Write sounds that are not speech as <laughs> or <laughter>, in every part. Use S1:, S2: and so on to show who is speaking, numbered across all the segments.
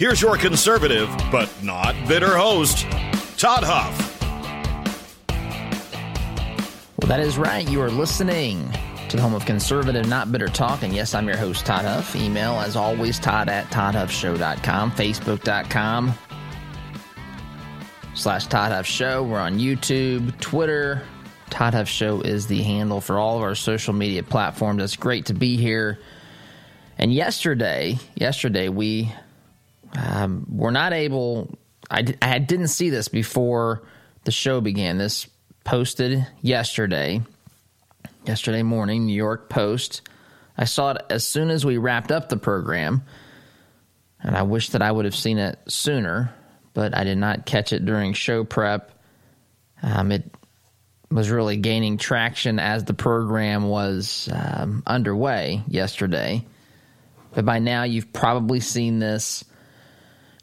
S1: Here's your conservative, but not bitter host, Todd Huff.
S2: Well, that is right. You are listening to the home of conservative, not bitter talk. And yes, I'm your host, Todd Huff. Email, as always, todd at toddhuffshow.com, facebook.com slash Todd Huff Show. We're on YouTube, Twitter. Todd Huff Show is the handle for all of our social media platforms. It's great to be here. And yesterday, yesterday we um, we're not able. I, I didn't see this before the show began. This posted yesterday, yesterday morning, New York Post. I saw it as soon as we wrapped up the program, and I wish that I would have seen it sooner, but I did not catch it during show prep. Um, it was really gaining traction as the program was um, underway yesterday. But by now, you've probably seen this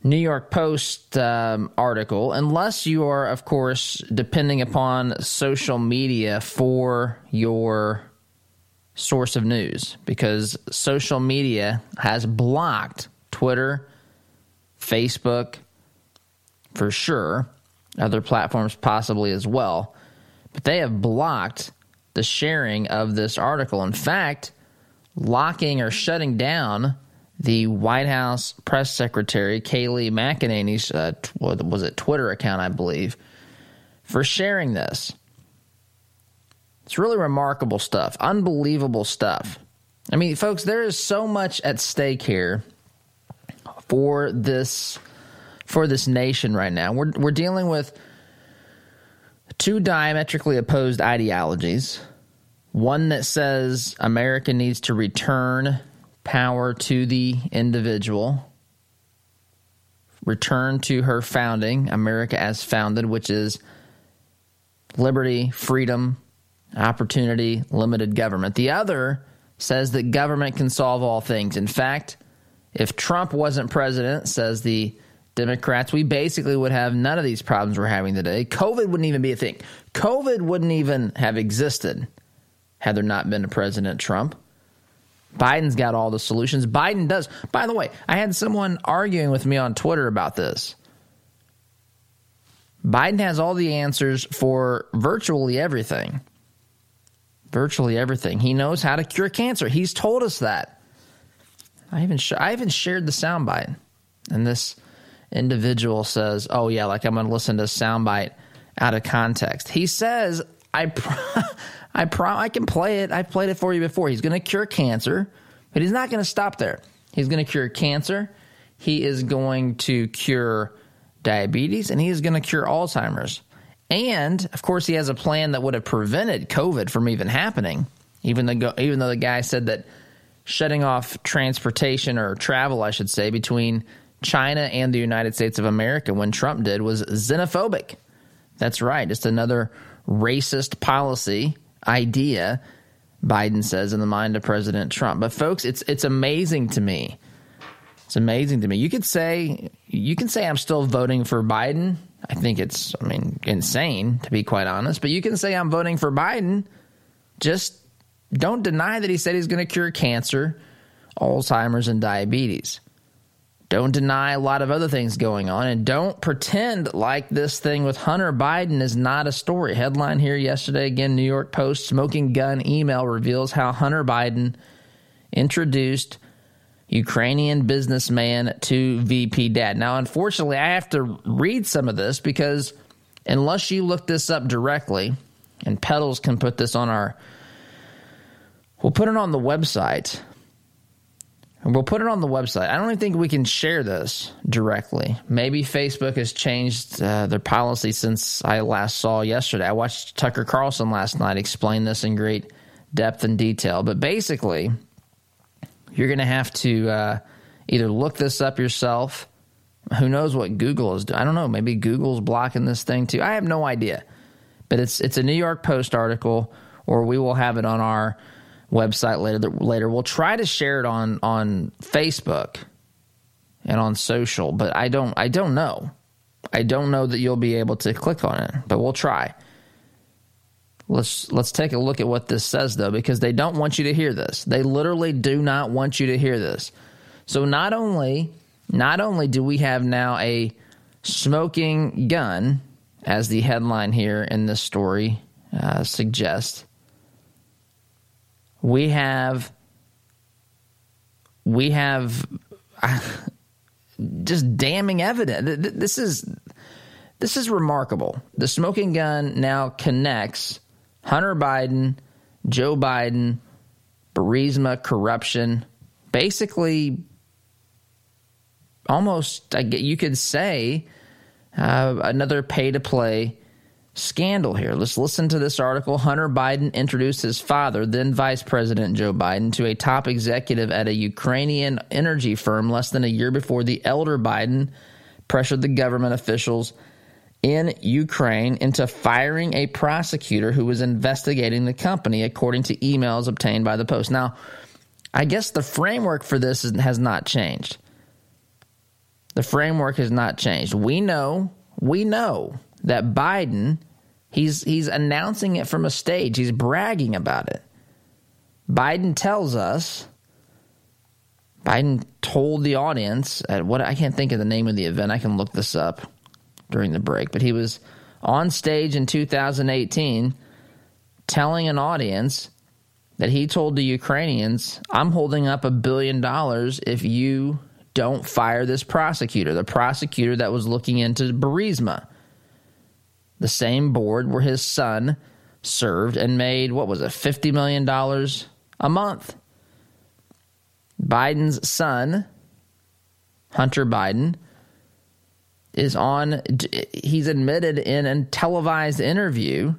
S2: New York Post um, article, unless you are, of course, depending upon social media for your source of news, because social media has blocked Twitter, Facebook, for sure, other platforms possibly as well, but they have blocked the sharing of this article. In fact, locking or shutting down the White House press secretary, Kayleigh McEnany's, uh, was it Twitter account, I believe, for sharing this. It's really remarkable stuff, unbelievable stuff. I mean, folks, there is so much at stake here for this for this nation right now. We're we're dealing with two diametrically opposed ideologies. One that says America needs to return power to the individual, return to her founding, America as founded, which is liberty, freedom, opportunity, limited government. The other says that government can solve all things. In fact, if Trump wasn't president, says the Democrats, we basically would have none of these problems we're having today. COVID wouldn't even be a thing. COVID wouldn't even have existed had there not been a President Trump. Biden's got all the solutions. Biden does. By the way, I had someone arguing with me on Twitter about this. Biden has all the answers for virtually everything. Virtually everything. He knows how to cure cancer. He's told us that. I even sh- I even shared the soundbite, and this individual says, "Oh yeah, like I'm going to listen to a soundbite out of context." He says, "I." <laughs> I pro- I can play it. I've played it for you before. He's going to cure cancer, but he's not going to stop there. He's going to cure cancer. He is going to cure diabetes, and he is going to cure Alzheimer's. And of course, he has a plan that would have prevented COVID from even happening. Even though, even though the guy said that shutting off transportation or travel, I should say, between China and the United States of America when Trump did was xenophobic. That's right. Just another racist policy idea, Biden says, in the mind of President Trump. But folks, it's it's amazing to me. It's amazing to me. You could say you can say I'm still voting for Biden. I think it's I mean insane to be quite honest, but you can say I'm voting for Biden. Just don't deny that he said he's going to cure cancer, Alzheimer's and diabetes. Don't deny a lot of other things going on and don't pretend like this thing with Hunter Biden is not a story. Headline here yesterday again New York Post smoking gun email reveals how Hunter Biden introduced Ukrainian businessman to VP dad. Now, unfortunately, I have to read some of this because unless you look this up directly, and Pedals can put this on our, we'll put it on the website. We'll put it on the website. I don't even think we can share this directly. Maybe Facebook has changed uh, their policy since I last saw yesterday. I watched Tucker Carlson last night explain this in great depth and detail. But basically, you're going to have to uh, either look this up yourself. Who knows what Google is doing? I don't know. Maybe Google's blocking this thing too. I have no idea. But it's it's a New York Post article, or we will have it on our website later. Later, we'll try to share it on on Facebook and on social. But I don't I don't know. I don't know that you'll be able to click on it, but we'll try. Let's let's take a look at what this says though because they don't want you to hear this. They literally do not want you to hear this. So not only not only do we have now a smoking gun as the headline here in this story uh, suggests we have we have <laughs> just damning evidence. This is this is remarkable. The smoking gun now connects Hunter Biden, Joe Biden, Burisma corruption, basically almost you could say uh, another pay to play scandal here. Let's listen to this article. Hunter Biden introduced his father, then Vice President Joe Biden, to a top executive at a Ukrainian energy firm less than a year before the elder Biden pressured the government officials in Ukraine into firing a prosecutor who was investigating the company, according to emails obtained by the Post. Now, I guess the framework for this has not changed. The framework has not changed. We know, we know that Biden, he's he's announcing it from a stage. He's bragging about it. Biden tells us Biden told the audience at what I can't think of the name of the event. I can look this up during the break, but he was on stage in 2018 telling an audience that he told the Ukrainians, I'm holding up a billion dollars if you don't fire this prosecutor, the prosecutor that was looking into Burisma, the same board where his son served and made, what was it, $50 million a month. Biden's son, Hunter Biden, is on, he's admitted in a televised interview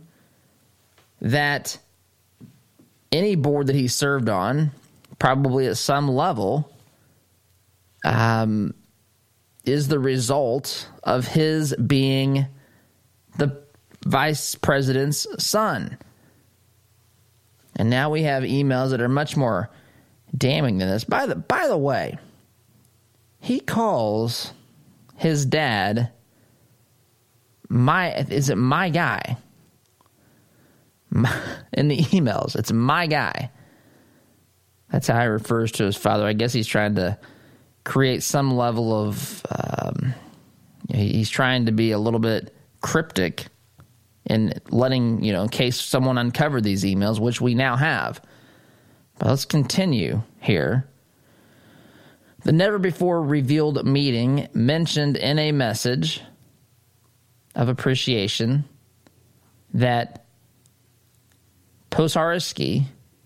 S2: that any board that he served on, probably at some level, um, is the result of his being the vice president's son. And now we have emails that are much more damning than this. By the by the way, he calls his dad my is it my guy my, in the emails it's my guy that's how he refers to his father i guess he's trying to create some level of um, he's trying to be a little bit cryptic in letting you know in case someone uncovered these emails which we now have. But let's continue here. The never before revealed meeting mentioned in a message of appreciation that Pozharskyi,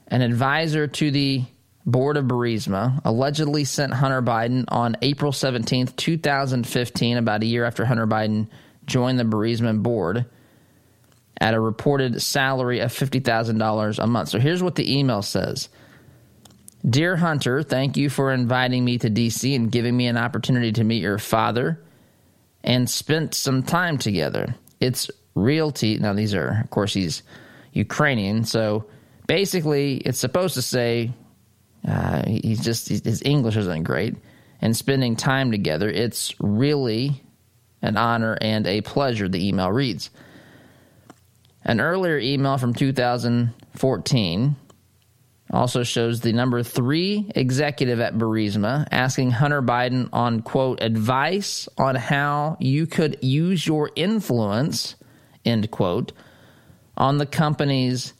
S2: an advisor to the board of Burisma, allegedly sent Hunter Biden on April 17th, 2015, about a year after Hunter Biden joined the Burisma board, at a reported salary of $50,000 a month. So here's what the email says. Dear Hunter, thank you for inviting me to DC and giving me an opportunity to meet your father and spent some time together. It's realty. Now, these are, of course, he's Ukrainian. So basically, it's supposed to say uh, he's just, his English isn't great. And spending time together, it's really an honor and a pleasure, the email reads. An earlier email from 2014 also shows the number three executive at Burisma asking Hunter Biden on, quote, advice on how you could use your influence, end quote, on the company's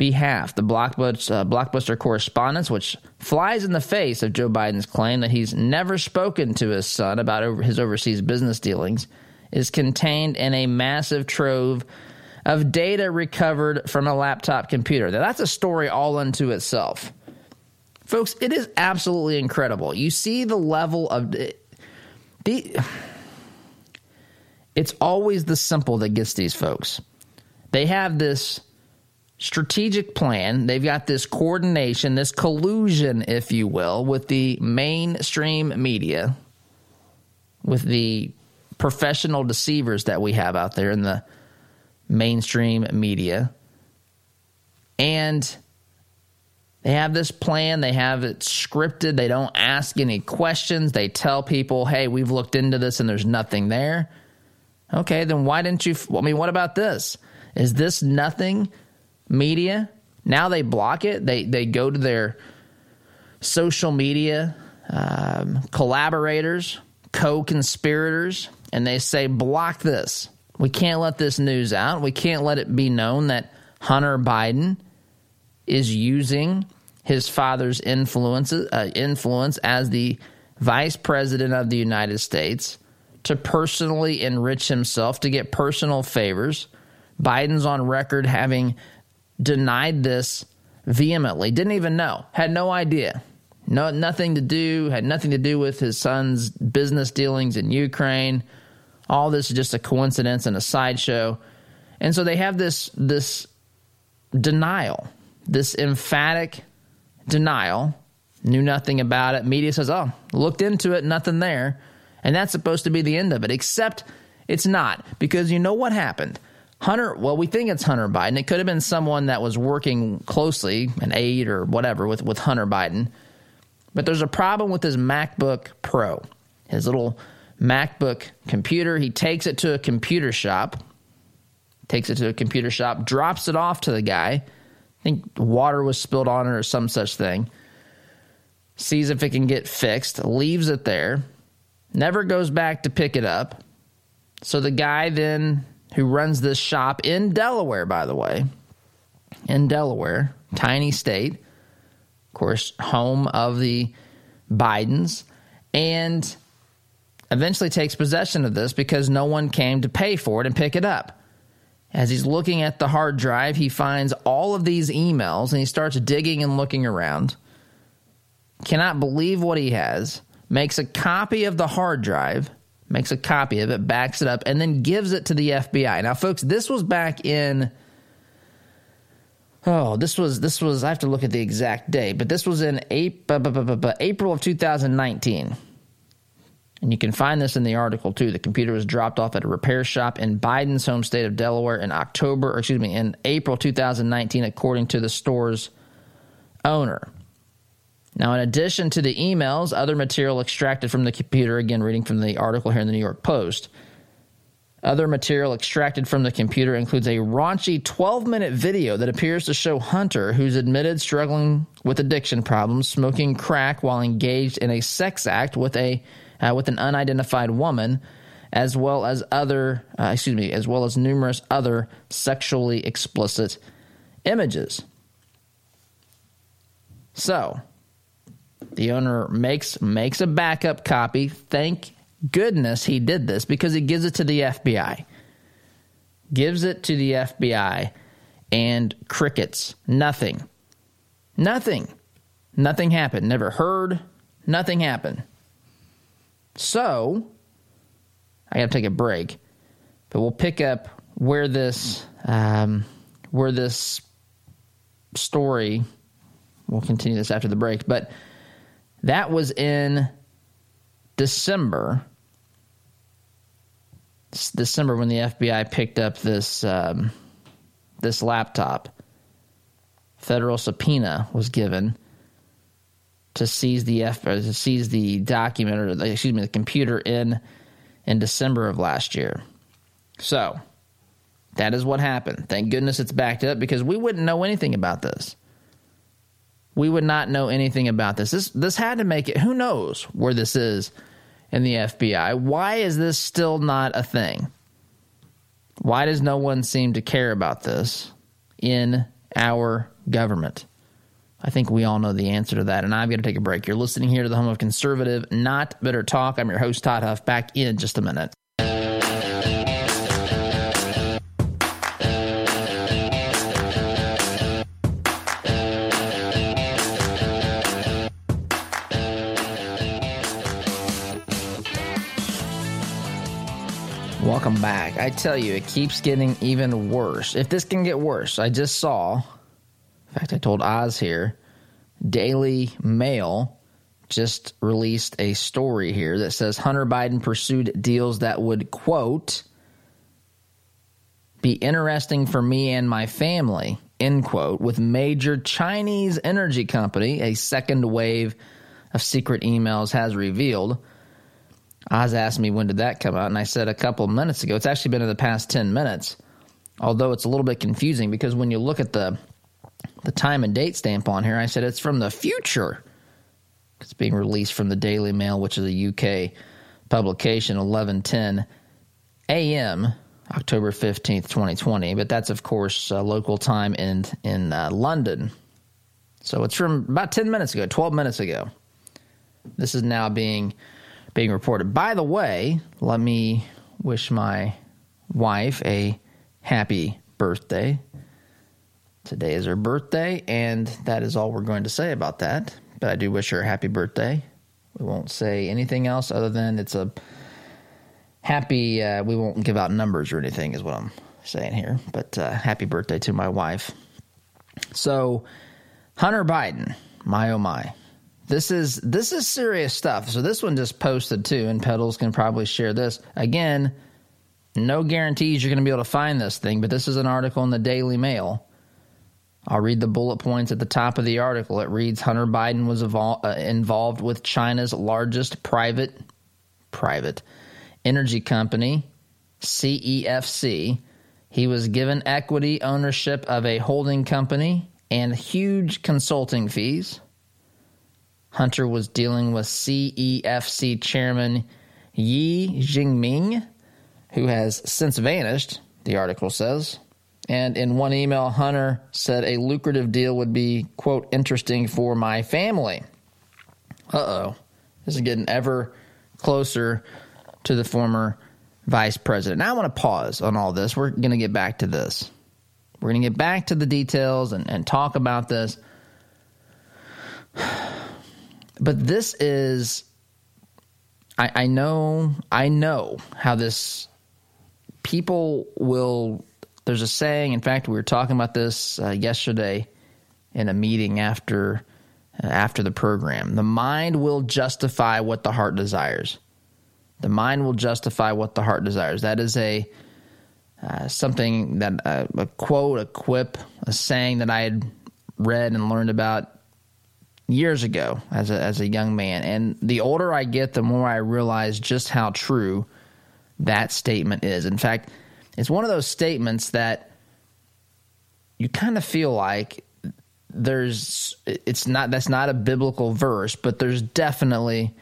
S2: behalf. The Blockbuster, uh, Blockbuster correspondence, which flies in the face of Joe Biden's claim that he's never spoken to his son about over his overseas business dealings, is contained in a massive trove of data recovered from a laptop computer. Now, that's a story all unto itself. Folks, it is absolutely incredible. You see the level of the it's always the simple that gets these folks. They have this strategic plan. They've got this coordination, this collusion, if you will, with the mainstream media, with the professional deceivers that we have out there in the mainstream media. And they have this plan, they have it scripted, they don't ask any questions. They tell people, hey, we've looked into this and there's nothing there. Okay, then why didn't you? I mean, what about this? Is this nothing media? Now they block it. They they go to their social media um, collaborators, co-conspirators, and they say block this. We can't let this news out. We can't let it be known that Hunter Biden is using his father's influence uh, influence as the vice president of the United States to personally enrich himself, to get personal favors. Biden's on record having denied this vehemently, didn't even know, had no idea. No, nothing to do, had nothing to do with his son's business dealings in Ukraine. All this is just a coincidence and a sideshow. And so they have this this denial, this emphatic denial, knew nothing about it. Media says, "Oh, looked into it, nothing there." And that's supposed to be the end of it, except it's not because you know what happened. Hunter, well, we think it's Hunter Biden. It could have been someone that was working closely, an aide or whatever, with, with Hunter Biden. But there's a problem with his MacBook Pro, his little MacBook computer. He takes it to a computer shop, takes it to a computer shop, drops it off to the guy. I think water was spilled on it or some such thing. Sees if it can get fixed, leaves it there never goes back to pick it up. So the guy then who runs this shop in Delaware, by the way, in Delaware, tiny state, of course, home of the Bidens, and eventually takes possession of this because no one came to pay for it and pick it up. As he's looking at the hard drive, he finds all of these emails and he starts digging and looking around. Cannot believe what he has makes a copy of the hard drive, makes a copy of it, backs it up, and then gives it to the FBI. Now, folks, this was back in oh, this was this was I have to look at the exact date, but this was in April of 2019. And you can find this in the article too. The computer was dropped off at a repair shop in Biden's home state of Delaware in October, excuse me, in April 2019, according to the store's owner. Now, in addition to the emails, other material extracted from the computer, again, reading from the article here in the New York Post, other material extracted from the computer includes a raunchy 12 minute video that appears to show Hunter, who's admitted struggling with addiction problems, smoking crack while engaged in a sex act with, a, uh, with an unidentified woman, as well as other, uh, excuse me, as well as numerous other sexually explicit images. So, the owner makes makes a backup copy. Thank goodness he did this because he gives it to the FBI. Gives it to the FBI and crickets. Nothing. Nothing. Nothing happened. Never heard. Nothing happened. So, I got to take a break, but we'll pick up where this um, where this story. We'll continue this after the break, but that was in December. December when the FBI picked up this um, this laptop. Federal subpoena was given to seize the F to seize the document or the, excuse me the computer in in December of last year. So that is what happened. Thank goodness it's backed up because we wouldn't know anything about this we would not know anything about this. This this had to make it. Who knows where this is in the FBI? Why is this still not a thing? Why does no one seem to care about this in our government? I think we all know the answer to that, and I've got to take a break. You're listening here to the home of conservative, not bitter talk. I'm your host, Todd Huff, back in just a minute. I tell you, it keeps getting even worse. If this can get worse, I just saw, in fact, I told Oz here, Daily Mail just released a story here that says Hunter Biden pursued deals that would, quote, be interesting for me and my family, end quote, with major Chinese energy company, a second wave of secret emails has revealed. Oz asked me when did that come out, and I said a couple of minutes ago. It's actually been in the past 10 minutes, although it's a little bit confusing because when you look at the the time and date stamp on here, I said it's from the future. It's being released from the Daily Mail, which is a UK publication, 1110 a.m., October 15th, 2020. But that's, of course, uh, local time in, in uh, London. So it's from about 10 minutes ago, 12 minutes ago. This is now being being reported. By the way, let me wish my wife a happy birthday. Today is her birthday, and that is all we're going to say about that. But I do wish her a happy birthday. We won't say anything else other than it's a happy, uh, we won't give out numbers or anything, is what I'm saying here. But uh, happy birthday to my wife. So, Hunter Biden, my oh my. This is this is serious stuff. So this one just posted too, and Pedals can probably share this. Again, no guarantees you're going to be able to find this thing, but this is an article in the Daily Mail. I'll read the bullet points at the top of the article. It reads Hunter Biden was evol- uh, involved with China's largest private private energy company, CEFC. He was given equity ownership of a holding company and huge consulting fees. Hunter was dealing with CEFC chairman Ye Jianming, who has since vanished, the article says. And in one email, Hunter said a lucrative deal would be, quote, interesting for my family. Uh oh. This is getting ever closer to the former vice president. Now I want to pause on all this. We're going to get back to this. We're going to get back to the details and, and talk about this. But this is, I, I know, I know how this people will. There's a saying. In fact, we were talking about this uh, yesterday in a meeting after uh, after the program. The mind will justify what the heart desires. The mind will justify what the heart desires. That is a uh, something that uh, a quote, a quip, a saying that I had read and learned about years ago as a, as a young man. And the older I get, the more I realize just how true that statement is. In fact, it's one of those statements that you kind of feel like there's it's not that's not a biblical verse, but there's definitely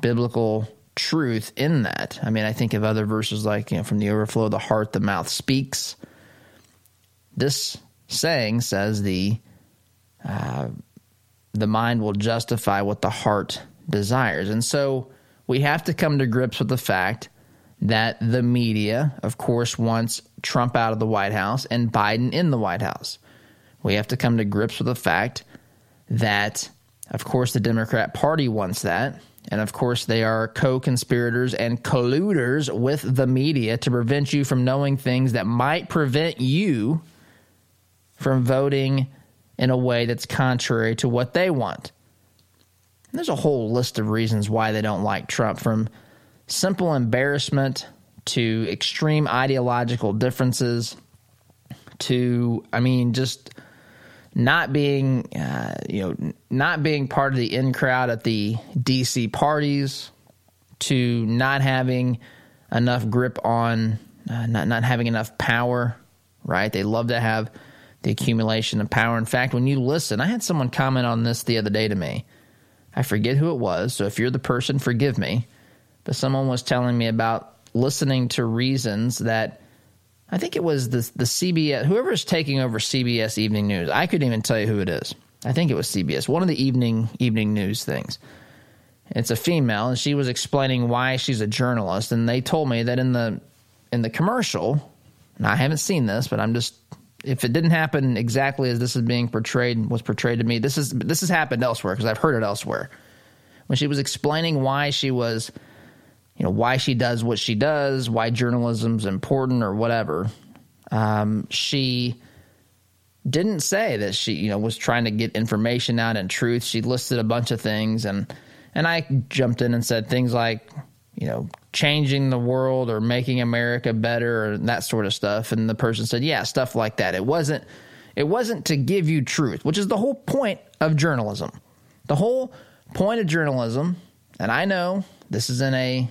S2: biblical truth in that. I mean, I think of other verses like you know, from the overflow of the heart, the mouth speaks. This saying says the uh, the mind will justify what the heart desires. And so we have to come to grips with the fact that the media, of course, wants Trump out of the White House and Biden in the White House. We have to come to grips with the fact that, of course, the Democrat Party wants that. And of course, they are co conspirators and colluders with the media to prevent you from knowing things that might prevent you from voting in a way that's contrary to what they want. And there's a whole list of reasons why they don't like Trump, from simple embarrassment to extreme ideological differences to, I mean, just not being, uh, you know, not being part of the in crowd at the DC parties, to not having enough grip on, uh, not not having enough power. Right? They love to have the accumulation of power. In fact, when you listen, I had someone comment on this the other day to me. I forget who it was, so if you're the person, forgive me. But someone was telling me about listening to reasons that I think it was the the CBS whoever's taking over CBS Evening News. I couldn't even tell you who it is. I think it was CBS, one of the evening evening news things. It's a female, and she was explaining why she's a journalist. And they told me that in the in the commercial, and I haven't seen this, but I'm just if it didn't happen exactly as this is being portrayed was portrayed to me, this is this has happened elsewhere because I've heard it elsewhere. When she was explaining why she was, you know, why she does what she does, why journalism's important or whatever, um, she didn't say that she, you know, was trying to get information out and truth. She listed a bunch of things and and I jumped in and said things like, you know, changing the world or making America better or that sort of stuff. And the person said, yeah, stuff like that. It wasn't it wasn't to give you truth, which is the whole point of journalism. The whole point of journalism, and I know this is in a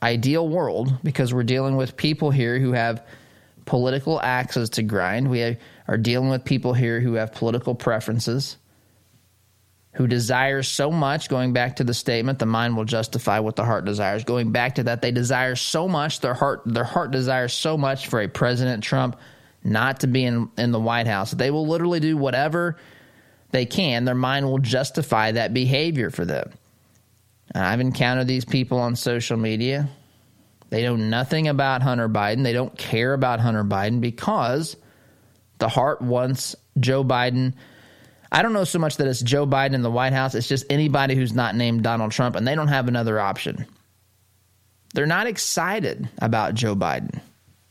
S2: ideal world because we're dealing with people here who have political axes to grind. We are dealing with people here who have political preferences who desires so much, going back to the statement, the mind will justify what the heart desires. Going back to that, they desire so much, their heart, their heart desires so much for a President Trump not to be in, in the White House. They will literally do whatever they can. Their mind will justify that behavior for them. I've encountered these people on social media. They know nothing about Hunter Biden. They don't care about Hunter Biden because the heart wants Joe Biden I don't know so much that it's Joe Biden in the White House. It's just anybody who's not named Donald Trump, and they don't have another option. They're not excited about Joe Biden.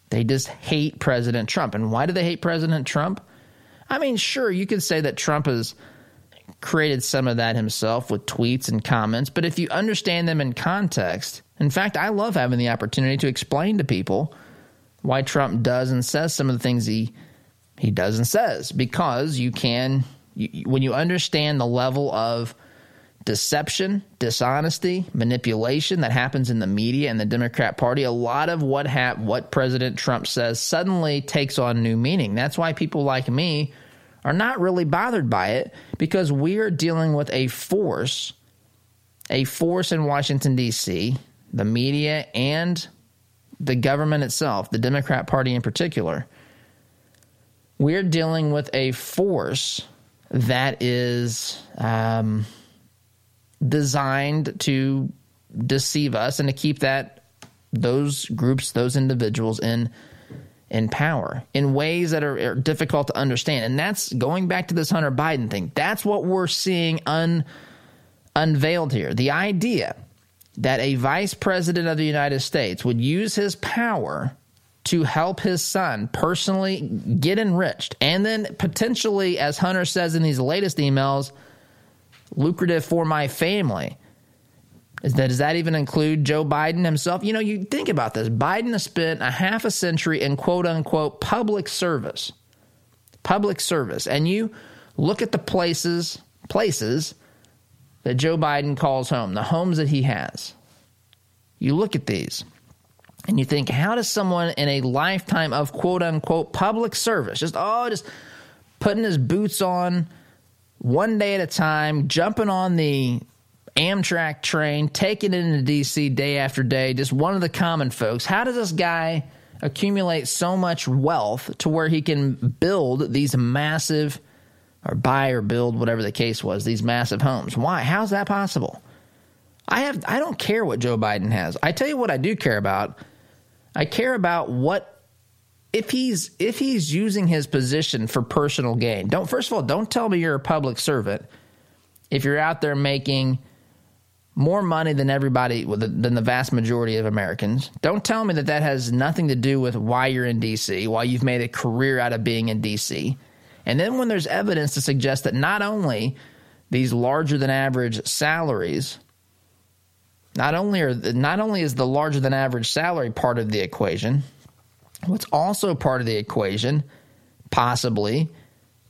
S2: They just hate President Trump. And why do they hate President Trump? I mean, sure, you could say that Trump has created some of that himself with tweets and comments, but if you understand them in context, in fact, I love having the opportunity to explain to people why Trump does and says some of the things he he does and says because you can you, when you understand the level of deception, dishonesty, manipulation that happens in the media and the Democrat Party, a lot of what hap- what President Trump says suddenly takes on new meaning. That's why people like me are not really bothered by it because we are dealing with a force, a force in Washington D.C., the media and the government itself, the Democrat Party in particular. We're dealing with a force that is um, designed to deceive us and to keep that those groups, those individuals in in power in ways that are, are, difficult to understand. And that's going back to this Hunter Biden thing. That's what we're seeing un, unveiled here. The idea that a vice president of the United States would use his power to help his son personally get enriched and then potentially, as Hunter says in these latest emails, lucrative for my family. Is that, does that even include Joe Biden himself? You know, you think about this. Biden has spent a half a century in quote unquote public service. Public service. And you look at the places, places that Joe Biden calls home, the homes that he has. You look at these and you think, how does someone in a lifetime of quote unquote public service, just oh, just putting his boots on one day at a time, jumping on the Amtrak train, taking it into DC day after day, just one of the common folks. How does this guy accumulate so much wealth to where he can build these massive, or buy or build, whatever the case was, these massive homes? Why? How's that possible? I have I don't care what Joe Biden has. I tell you what I do care about I care about what if he's if he's using his position for personal gain. Don't first of all, don't tell me you're a public servant if you're out there making more money than everybody than the vast majority of Americans. Don't tell me that that has nothing to do with why you're in DC, why you've made a career out of being in DC. And then when there's evidence to suggest that not only these larger than average salaries not only are not only is the larger than average salary part of the equation, what's also part of the equation, possibly,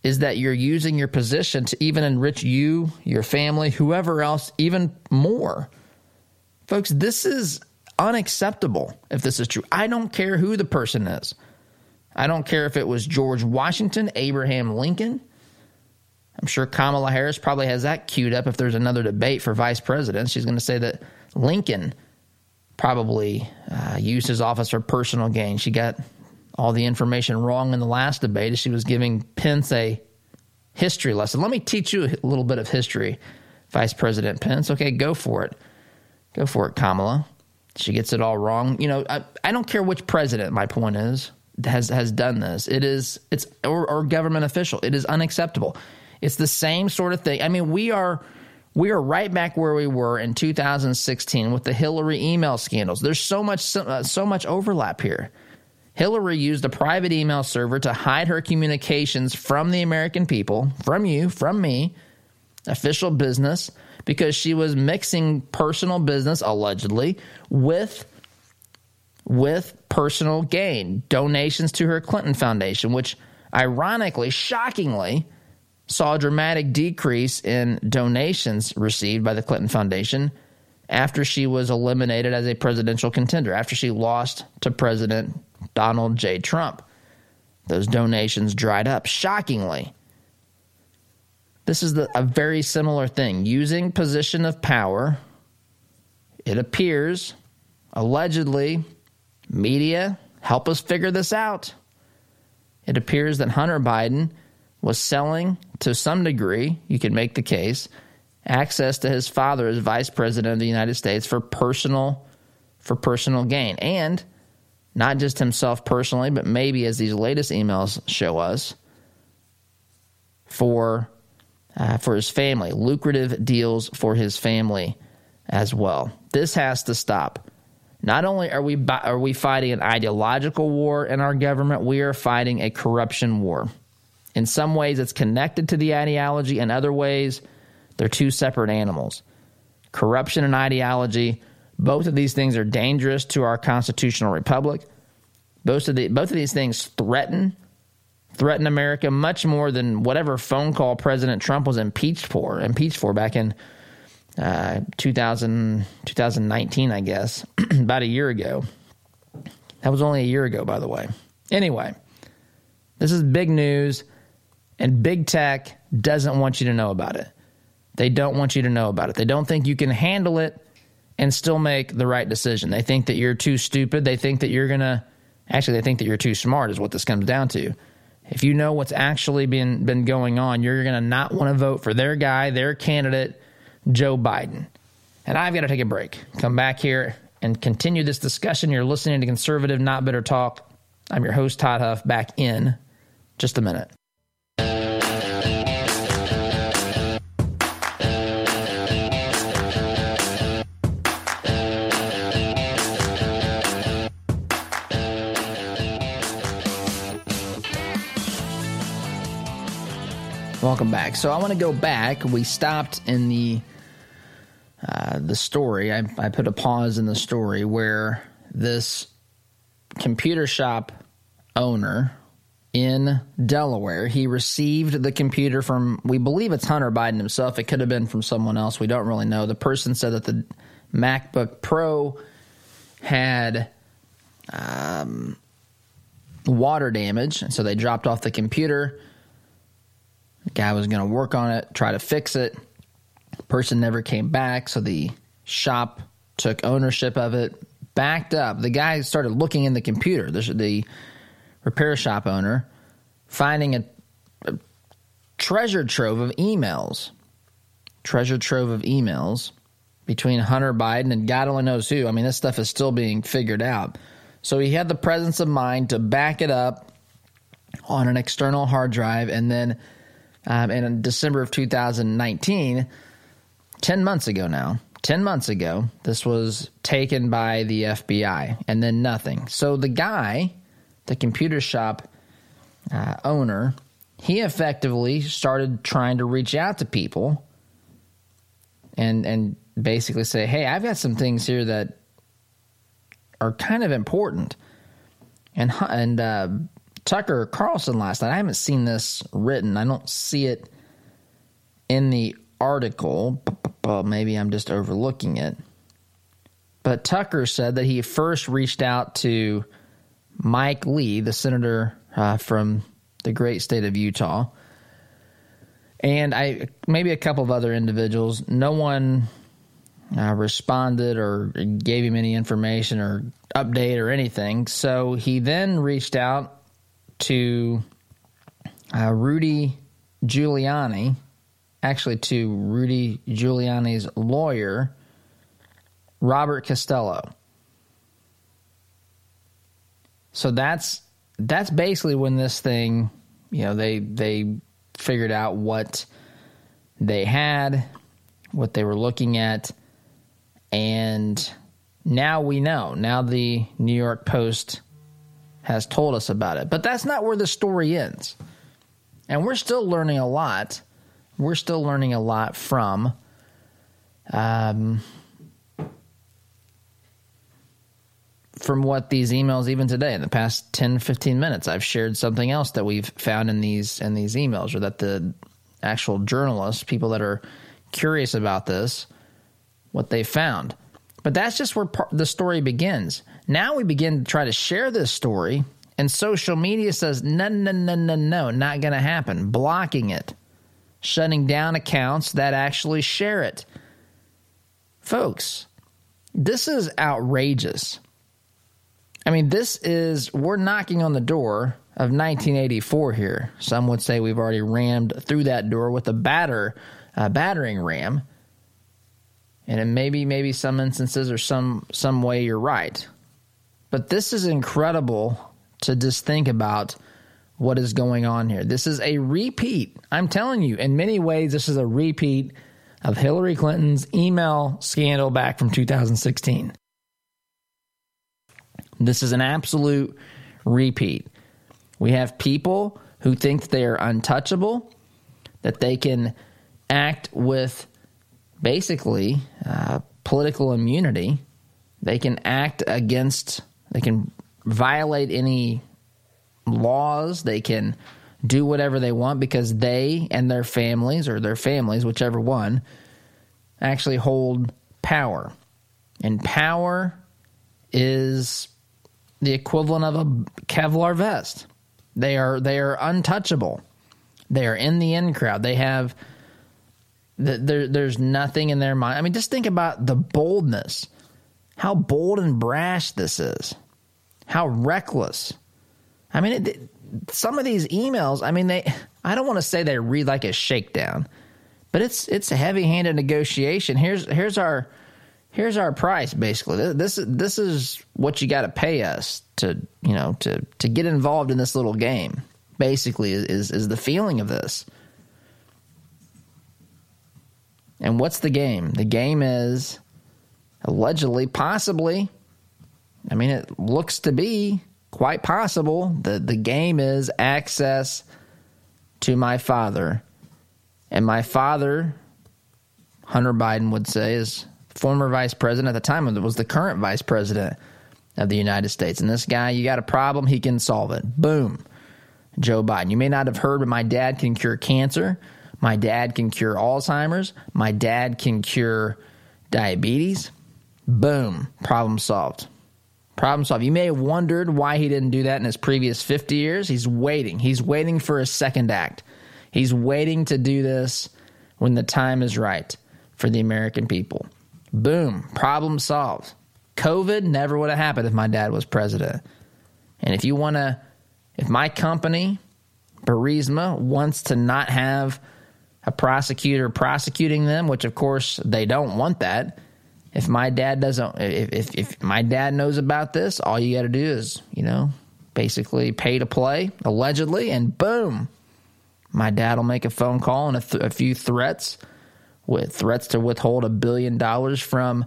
S2: is that you're using your position to even enrich you, your family, whoever else, even more. Folks, this is unacceptable if this is true. I don't care who the person is. I don't care if it was George Washington, Abraham Lincoln. I'm sure Kamala Harris probably has that queued up if there's another debate for vice president. She's going to say that Lincoln probably uh, used his office for personal gain. She got all the information wrong in the last debate as she was giving Pence a history lesson. Let me teach you a little bit of history, Vice President Pence. Okay, go for it. Go for it, Kamala. She gets it all wrong. You know, I, I don't care which president, my point is, has has done this. It is it's or, or government official. It is unacceptable. It's the same sort of thing. I mean, we are we are right back where we were in 2016 with the Hillary email scandals. There's so much so, uh, so much overlap here. Hillary used a private email server to hide her communications from the American people, from you, from me, official business, because she was mixing personal business allegedly with with personal gain, donations to her Clinton Foundation, which ironically, shockingly, saw a dramatic decrease in donations received by the Clinton Foundation after she was eliminated as a presidential contender, after she lost to President Donald J. Trump. Those donations dried up, shockingly. This is the, a very similar thing. Using position of power, it appears, allegedly, media help us figure this out. It appears that Hunter Biden was selling to some degree, you can make the case, access to his father as vice president of the United States for personal for personal gain. And not just himself personally, but maybe as these latest emails show us, for uh, for his family, lucrative deals for his family as well. This has to stop. Not only are we are we fighting an ideological war in our government, we are fighting a corruption war. In some ways, it's connected to the ideology. In other ways, they're two separate animals. Corruption and ideology, both of these things are dangerous to our constitutional republic. Both of, the, both of these things threaten threaten America much more than whatever phone call President Trump was impeached for, impeached for back in uh, 2000, 2019, I guess, <clears throat> about a year ago. That was only a year ago, by the way. Anyway, this is big news. And big tech doesn't want you to know about it. They don't want you to know about it. They don't think you can handle it and still make the right decision. They think that you're too stupid. They think that you're going to, actually, they think that you're too smart, is what this comes down to. If you know what's actually been, been going on, you're going to not want to vote for their guy, their candidate, Joe Biden. And I've got to take a break. Come back here and continue this discussion. You're listening to Conservative Not Bitter Talk. I'm your host, Todd Huff, back in just a minute. Welcome back. So I want to go back. We stopped in the uh, the story. I, I put a pause in the story where this computer shop owner in Delaware, he received the computer from we believe it's Hunter Biden himself. It could have been from someone else. We don't really know. The person said that the MacBook Pro had um, water damage, and so they dropped off the computer the guy was going to work on it, try to fix it. Person never came back, so the shop took ownership of it, backed up. The guy started looking in the computer, the, the repair shop owner, finding a, a treasure trove of emails. Treasure trove of emails between Hunter Biden and God only knows who. I mean, this stuff is still being figured out. So he had the presence of mind to back it up on an external hard drive and then um, and in December of 2019, 10 months ago now, 10 months ago, this was taken by the FBI and then nothing. So the guy, the computer shop uh, owner, he effectively started trying to reach out to people and and basically say, "Hey, I've got some things here that are kind of important." And and uh, Tucker Carlson last night. I haven't seen this written. I don't see it in the article. Maybe I'm just overlooking it. But Tucker said that he first reached out to Mike Lee, the senator uh, from the great state of Utah, and I maybe a couple of other individuals. No one uh, responded or gave him any information or update or anything. So he then reached out to uh, Rudy Giuliani, actually to Rudy Giuliani's lawyer, Robert Costello. So that's that's basically when this thing, you know, they they figured out what they had, what they were looking at, and now we know. Now the New York Post has told us about it. But that's not where the story ends. And we're still learning a lot. We're still learning a lot from um, from what these emails even today in the past 10 15 minutes i've shared something else that we've found in these in these emails or that the actual journalists people that are curious about this what they found but that's just where the story begins now we begin to try to share this story and social media says no no no no no not going to happen blocking it shutting down accounts that actually share it folks this is outrageous I mean, this is, we're knocking on the door of 1984 here. Some would say we've already rammed through that door with a batter, a battering ram. And maybe, maybe some instances or some, some way you're right. But this is incredible to just think about what is going on here. This is a repeat. I'm telling you, in many ways, this is a repeat of Hillary Clinton's email scandal back from 2016. This is an absolute repeat. We have people who think they are untouchable, that they can act with basically uh, political immunity. They can act against, they can violate any laws, they can do whatever they want because they and their families, or their families, whichever one, actually hold power. And power is the equivalent of a Kevlar vest. They are they are untouchable. They are in the in crowd. They have there, there's nothing in their mind. I mean, just think about the boldness. How bold and brash this is. How reckless. I mean, it, some of these emails. I mean, they. I don't want to say they read like a shakedown, but it's it's a heavy-handed negotiation. Here's here's our here's our price basically this this is what you got to pay us to you know to to get involved in this little game basically is is the feeling of this and what's the game the game is allegedly possibly i mean it looks to be quite possible the the game is access to my father and my father hunter biden would say is former vice president at the time was the current vice president of the United States. And this guy, you got a problem, he can solve it. Boom. Joe Biden. You may not have heard, but my dad can cure cancer. My dad can cure Alzheimer's. My dad can cure diabetes. Boom. Problem solved. Problem solved. You may have wondered why he didn't do that in his previous 50 years. He's waiting. He's waiting for a second act. He's waiting to do this when the time is right for the American people. Boom, problem solved. COVID never would have happened if my dad was president. And if you want to, if my company, Burisma, wants to not have a prosecutor prosecuting them, which of course they don't want that. If my dad doesn't, if, if, if my dad knows about this, all you got to do is, you know, basically pay to play, allegedly, and boom, my dad will make a phone call and a, th- a few threats with threats to withhold a billion dollars from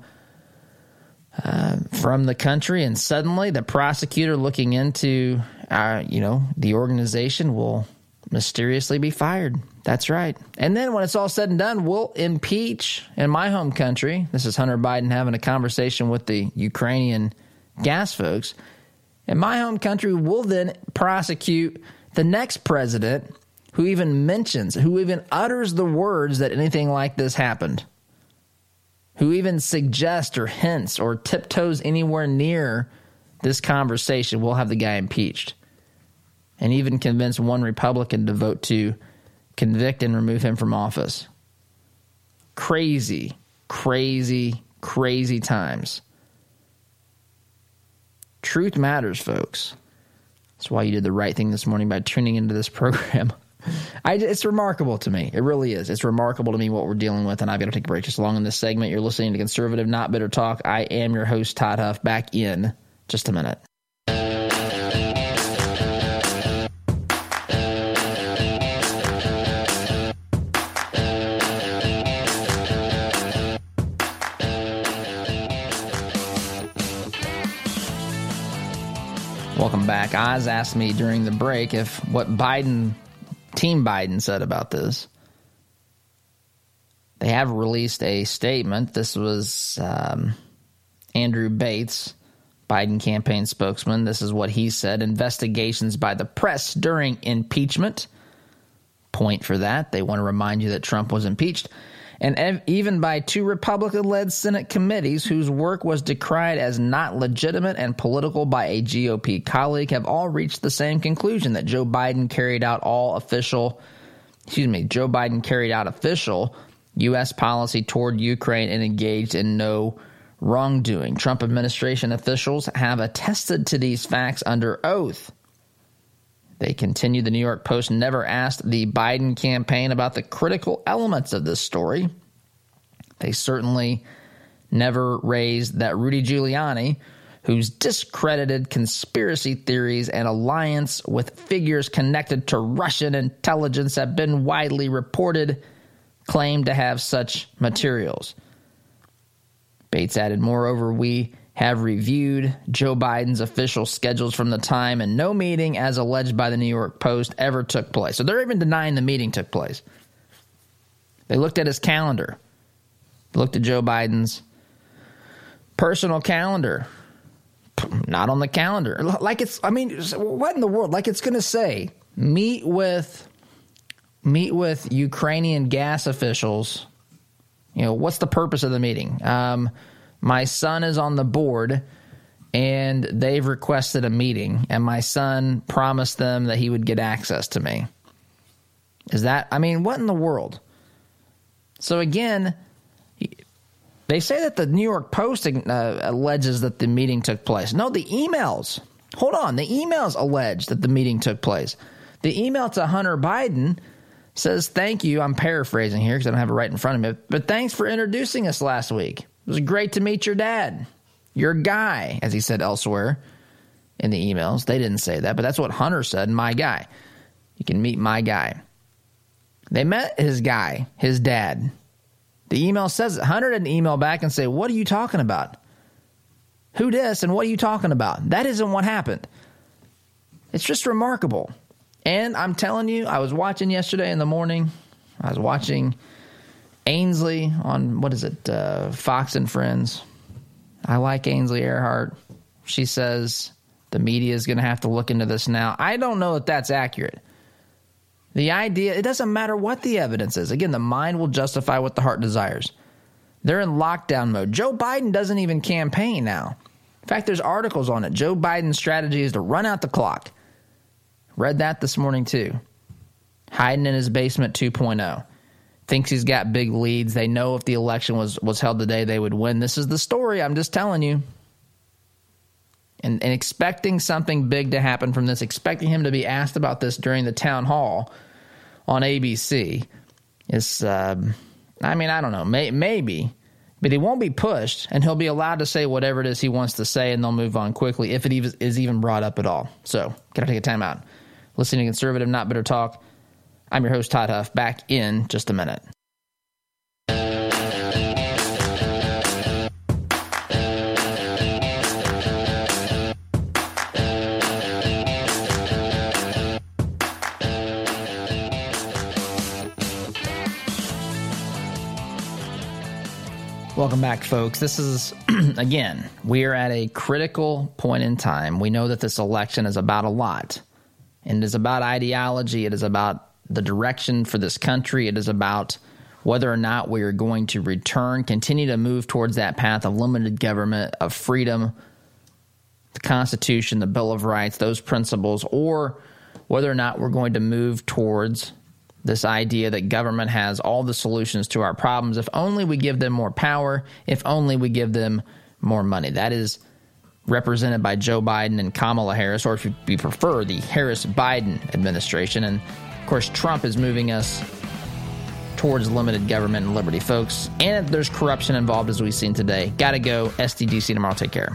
S2: uh, from the country, and suddenly the prosecutor looking into uh, you know the organization will mysteriously be fired. That's right. And then when it's all said and done, we'll impeach in my home country. This is Hunter Biden having a conversation with the Ukrainian gas folks. In my home country, we'll then prosecute the next president who even mentions, who even utters the words that anything like this happened, who even suggests or hints or tiptoes anywhere near this conversation, we'll have the guy impeached. And even convince one Republican to vote to convict and remove him from office. Crazy, crazy, Crazy times. Truth matters, folks. That's why you did the right thing this morning by tuning into this <laughs> program. I, it's remarkable to me. It really is. It's remarkable to me what we're dealing with, and I've got to take a break just along in this segment. You're listening to Conservative Not Bitter Talk. I am your host, Todd Huff, back in just a minute. Oz asked me during the break if what Biden, Team Biden, said about this. They have released a statement. This was um, Andrew Bates, Biden campaign spokesman. This is what he said Investigations by the press during impeachment. Point for that. They want to remind you that Trump was impeached and ev- even by two Republican led Senate committees whose work was decried as not legitimate and political by a GOP colleague, have all reached the same conclusion that Joe Biden carried out all official, excuse me, Joe Biden carried out official U.S. policy toward Ukraine and engaged in no wrongdoing. Trump administration officials have attested to these facts under oath. They continue. The New York Post never asked the Biden campaign about the critical elements of this story. They certainly never raised that Rudy Giuliani, whose discredited conspiracy theories and alliance with figures connected to Russian intelligence have been widely reported, claimed to have such materials. Bates added, moreover, we have reviewed Joe Biden's official schedules from the time, and no meeting, as alleged by the New York Post, ever took place. So they're even denying the meeting took place. They looked at his calendar, looked at Joe Biden's personal calendar. Not on the calendar. Like it's, I mean, what in the world? Like it's going to say, meet with, meet with Ukrainian gas officials. You know, what's the purpose of the meeting? Um, my son is on the board and they've requested a meeting, and my son promised them that he would get access to me. Is that, I mean, what in the world? So again, they say that the New York Post uh, alleges that the meeting took place. No, the emails. Hold on. The emails allege that the meeting took place. The email to Hunter Biden says, Thank you. I'm paraphrasing here because I don't have it right in front of me. But thanks for introducing us last week. Was great to meet your dad, your guy, as he said elsewhere in the emails. They didn't say that, but that's what Hunter said, my guy. You can meet my guy. They met his guy, his dad. The email says it. Hunter didn't email back and say, What are you talking about? Who this and what are you talking about? That isn't what happened. It's just remarkable. And I'm telling you, I was watching yesterday in the morning. I was watching Ainsley on what is it, uh, Fox and Friends. I like Ainsley Earhardt. She says the media is going to have to look into this now. I don't know if that's accurate. The idea, it doesn't matter what the evidence is. Again, the mind will justify what the heart desires. They're in lockdown mode. Joe Biden doesn't even campaign now. In fact, there's articles on it. Joe Biden's strategy is to run out the clock. Read that this morning too. Hiding in his basement 2.0 thinks he's got big leads. They know if the election was was held today, they would win. This is the story. I'm just telling you. And, and expecting something big to happen from this, expecting him to be asked about this during the town hall on ABC is, um, I mean, I don't know, may, maybe, but he won't be pushed, and he'll be allowed to say whatever it is he wants to say, and they'll move on quickly if it is even brought up at all. So, gotta take a time out. Listening to conservative, not bitter talk. I'm your host, Todd Huff, back in just a minute. Welcome back, folks. This is, <clears throat> again, we are at a critical point in time. We know that this election is about a lot, and it is about ideology, it is about the direction for this country. It is about whether or not we are going to return, continue to move towards that path of limited government, of freedom, the Constitution, the Bill of Rights, those principles, or whether or not we're going to move towards this idea that government has all the solutions to our problems if only we give them more power, if only we give them more money. That is represented by Joe Biden and Kamala Harris, or if you prefer, the Harris Biden administration. And of course, Trump is moving us towards limited government and liberty, folks. And there's corruption involved, as we've seen today. Gotta go. SDGC tomorrow. Take care.